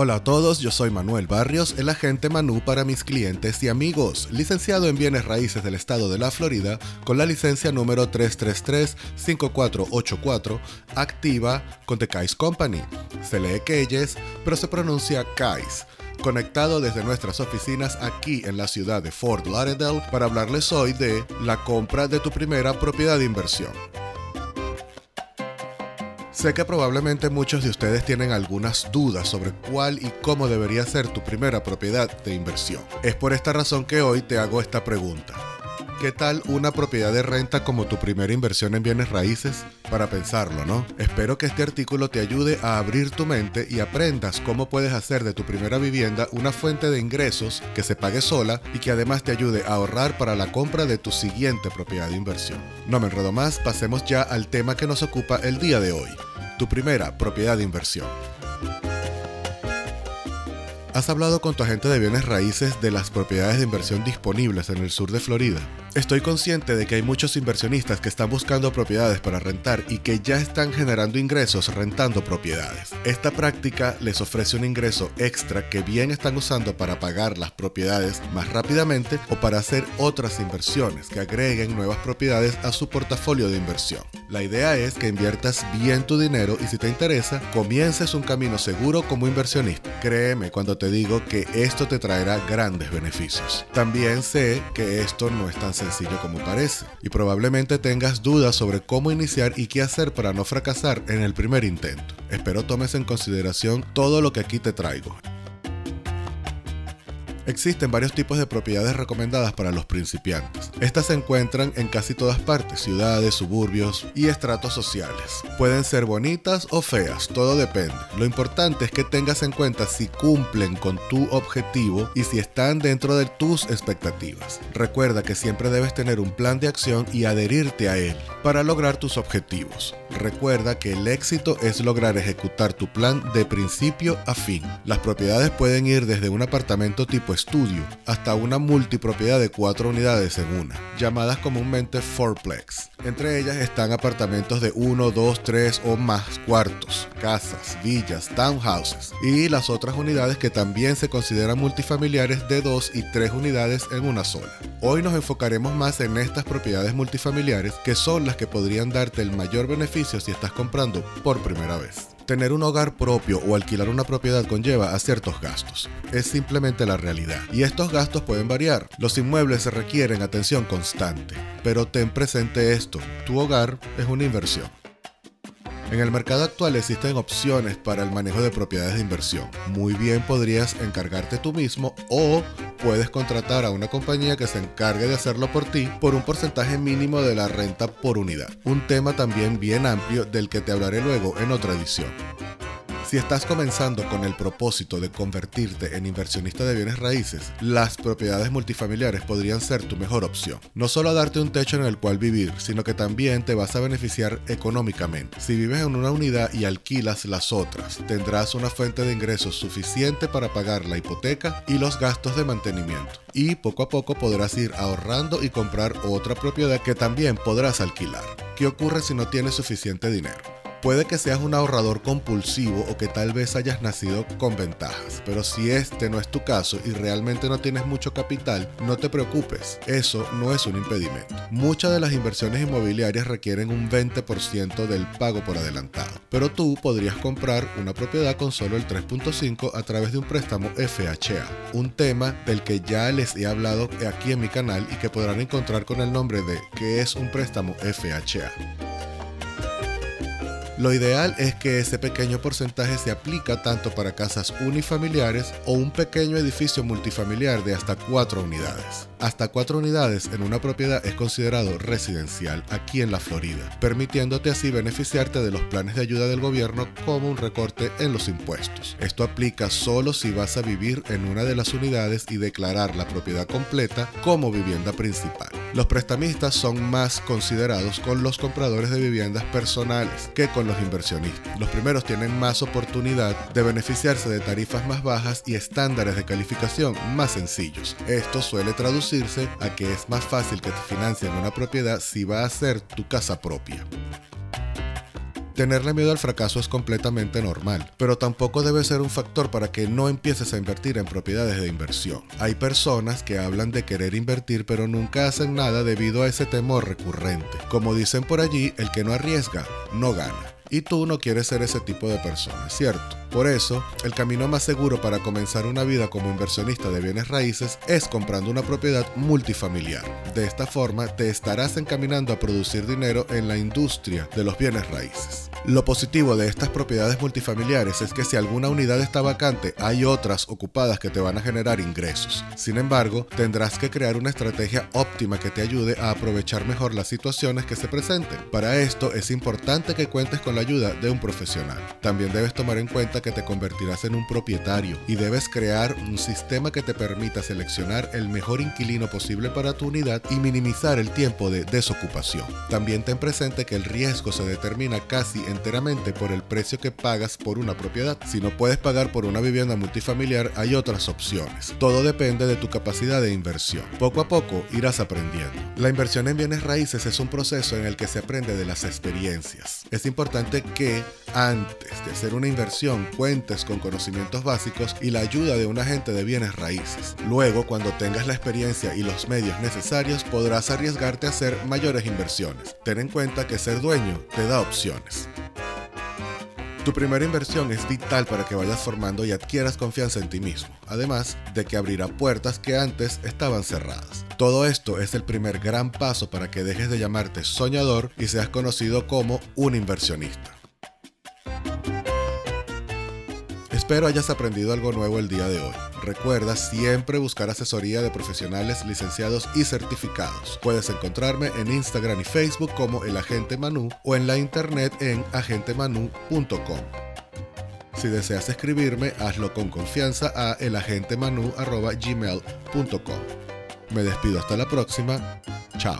Hola a todos, yo soy Manuel Barrios, el agente Manu para mis clientes y amigos, licenciado en bienes raíces del estado de la Florida con la licencia número 333-5484, activa con The Kais Company. Se lee Keyes, pero se pronuncia Kais conectado desde nuestras oficinas aquí en la ciudad de Fort Lauderdale para hablarles hoy de la compra de tu primera propiedad de inversión. Sé que probablemente muchos de ustedes tienen algunas dudas sobre cuál y cómo debería ser tu primera propiedad de inversión. Es por esta razón que hoy te hago esta pregunta. ¿Qué tal una propiedad de renta como tu primera inversión en bienes raíces? Para pensarlo, ¿no? Espero que este artículo te ayude a abrir tu mente y aprendas cómo puedes hacer de tu primera vivienda una fuente de ingresos que se pague sola y que además te ayude a ahorrar para la compra de tu siguiente propiedad de inversión. No me enredo más, pasemos ya al tema que nos ocupa el día de hoy, tu primera propiedad de inversión. ¿Has hablado con tu agente de bienes raíces de las propiedades de inversión disponibles en el sur de Florida? Estoy consciente de que hay muchos inversionistas que están buscando propiedades para rentar y que ya están generando ingresos rentando propiedades. Esta práctica les ofrece un ingreso extra que bien están usando para pagar las propiedades más rápidamente o para hacer otras inversiones que agreguen nuevas propiedades a su portafolio de inversión. La idea es que inviertas bien tu dinero y si te interesa, comiences un camino seguro como inversionista. Créeme cuando te digo que esto te traerá grandes beneficios. También sé que esto no es tan sencillo como parece y probablemente tengas dudas sobre cómo iniciar y qué hacer para no fracasar en el primer intento. Espero tomes en consideración todo lo que aquí te traigo. Existen varios tipos de propiedades recomendadas para los principiantes. Estas se encuentran en casi todas partes, ciudades, suburbios y estratos sociales. Pueden ser bonitas o feas, todo depende. Lo importante es que tengas en cuenta si cumplen con tu objetivo y si están dentro de tus expectativas. Recuerda que siempre debes tener un plan de acción y adherirte a él para lograr tus objetivos. Recuerda que el éxito es lograr ejecutar tu plan de principio a fin. Las propiedades pueden ir desde un apartamento tipo estudio hasta una multipropiedad de cuatro unidades en una, llamadas comúnmente fourplex. Entre ellas están apartamentos de 1, 2, 3 o más cuartos, casas, villas, townhouses y las otras unidades que también se consideran multifamiliares de 2 y 3 unidades en una sola. Hoy nos enfocaremos más en estas propiedades multifamiliares que son las que podrían darte el mayor beneficio si estás comprando por primera vez. Tener un hogar propio o alquilar una propiedad conlleva a ciertos gastos. Es simplemente la realidad. Y estos gastos pueden variar. Los inmuebles requieren atención constante. Pero ten presente esto, tu hogar es una inversión. En el mercado actual existen opciones para el manejo de propiedades de inversión. Muy bien podrías encargarte tú mismo o puedes contratar a una compañía que se encargue de hacerlo por ti por un porcentaje mínimo de la renta por unidad. Un tema también bien amplio del que te hablaré luego en otra edición. Si estás comenzando con el propósito de convertirte en inversionista de bienes raíces, las propiedades multifamiliares podrían ser tu mejor opción. No solo darte un techo en el cual vivir, sino que también te vas a beneficiar económicamente. Si vives en una unidad y alquilas las otras, tendrás una fuente de ingresos suficiente para pagar la hipoteca y los gastos de mantenimiento. Y poco a poco podrás ir ahorrando y comprar otra propiedad que también podrás alquilar. ¿Qué ocurre si no tienes suficiente dinero? Puede que seas un ahorrador compulsivo o que tal vez hayas nacido con ventajas, pero si este no es tu caso y realmente no tienes mucho capital, no te preocupes, eso no es un impedimento. Muchas de las inversiones inmobiliarias requieren un 20% del pago por adelantado, pero tú podrías comprar una propiedad con solo el 3.5 a través de un préstamo FHA, un tema del que ya les he hablado aquí en mi canal y que podrán encontrar con el nombre de ¿Qué es un préstamo FHA? Lo ideal es que ese pequeño porcentaje se aplica tanto para casas unifamiliares o un pequeño edificio multifamiliar de hasta 4 unidades. Hasta 4 unidades en una propiedad es considerado residencial aquí en la Florida, permitiéndote así beneficiarte de los planes de ayuda del gobierno como un recorte en los impuestos. Esto aplica solo si vas a vivir en una de las unidades y declarar la propiedad completa como vivienda principal. Los prestamistas son más considerados con los compradores de viviendas personales que con los inversionistas. Los primeros tienen más oportunidad de beneficiarse de tarifas más bajas y estándares de calificación más sencillos. Esto suele traducirse a que es más fácil que te financien una propiedad si va a ser tu casa propia. Tenerle miedo al fracaso es completamente normal, pero tampoco debe ser un factor para que no empieces a invertir en propiedades de inversión. Hay personas que hablan de querer invertir pero nunca hacen nada debido a ese temor recurrente. Como dicen por allí, el que no arriesga, no gana. Y tú no quieres ser ese tipo de persona, ¿cierto? Por eso, el camino más seguro para comenzar una vida como inversionista de bienes raíces es comprando una propiedad multifamiliar. De esta forma, te estarás encaminando a producir dinero en la industria de los bienes raíces. Lo positivo de estas propiedades multifamiliares es que si alguna unidad está vacante, hay otras ocupadas que te van a generar ingresos. Sin embargo, tendrás que crear una estrategia óptima que te ayude a aprovechar mejor las situaciones que se presenten. Para esto es importante que cuentes con la ayuda de un profesional. También debes tomar en cuenta que te convertirás en un propietario y debes crear un sistema que te permita seleccionar el mejor inquilino posible para tu unidad y minimizar el tiempo de desocupación. También ten presente que el riesgo se determina casi enteramente por el precio que pagas por una propiedad. Si no puedes pagar por una vivienda multifamiliar, hay otras opciones. Todo depende de tu capacidad de inversión. Poco a poco irás aprendiendo. La inversión en bienes raíces es un proceso en el que se aprende de las experiencias. Es importante que antes de hacer una inversión cuentes con conocimientos básicos y la ayuda de un agente de bienes raíces. Luego, cuando tengas la experiencia y los medios necesarios, podrás arriesgarte a hacer mayores inversiones. Ten en cuenta que ser dueño te da opciones. Tu primera inversión es vital para que vayas formando y adquieras confianza en ti mismo, además de que abrirá puertas que antes estaban cerradas. Todo esto es el primer gran paso para que dejes de llamarte soñador y seas conocido como un inversionista. Espero hayas aprendido algo nuevo el día de hoy. Recuerda siempre buscar asesoría de profesionales licenciados y certificados. Puedes encontrarme en Instagram y Facebook como El Agente Manu o en la internet en agentemanu.com. Si deseas escribirme, hazlo con confianza a elagentemanu.gmail.com. Me despido hasta la próxima. Chao.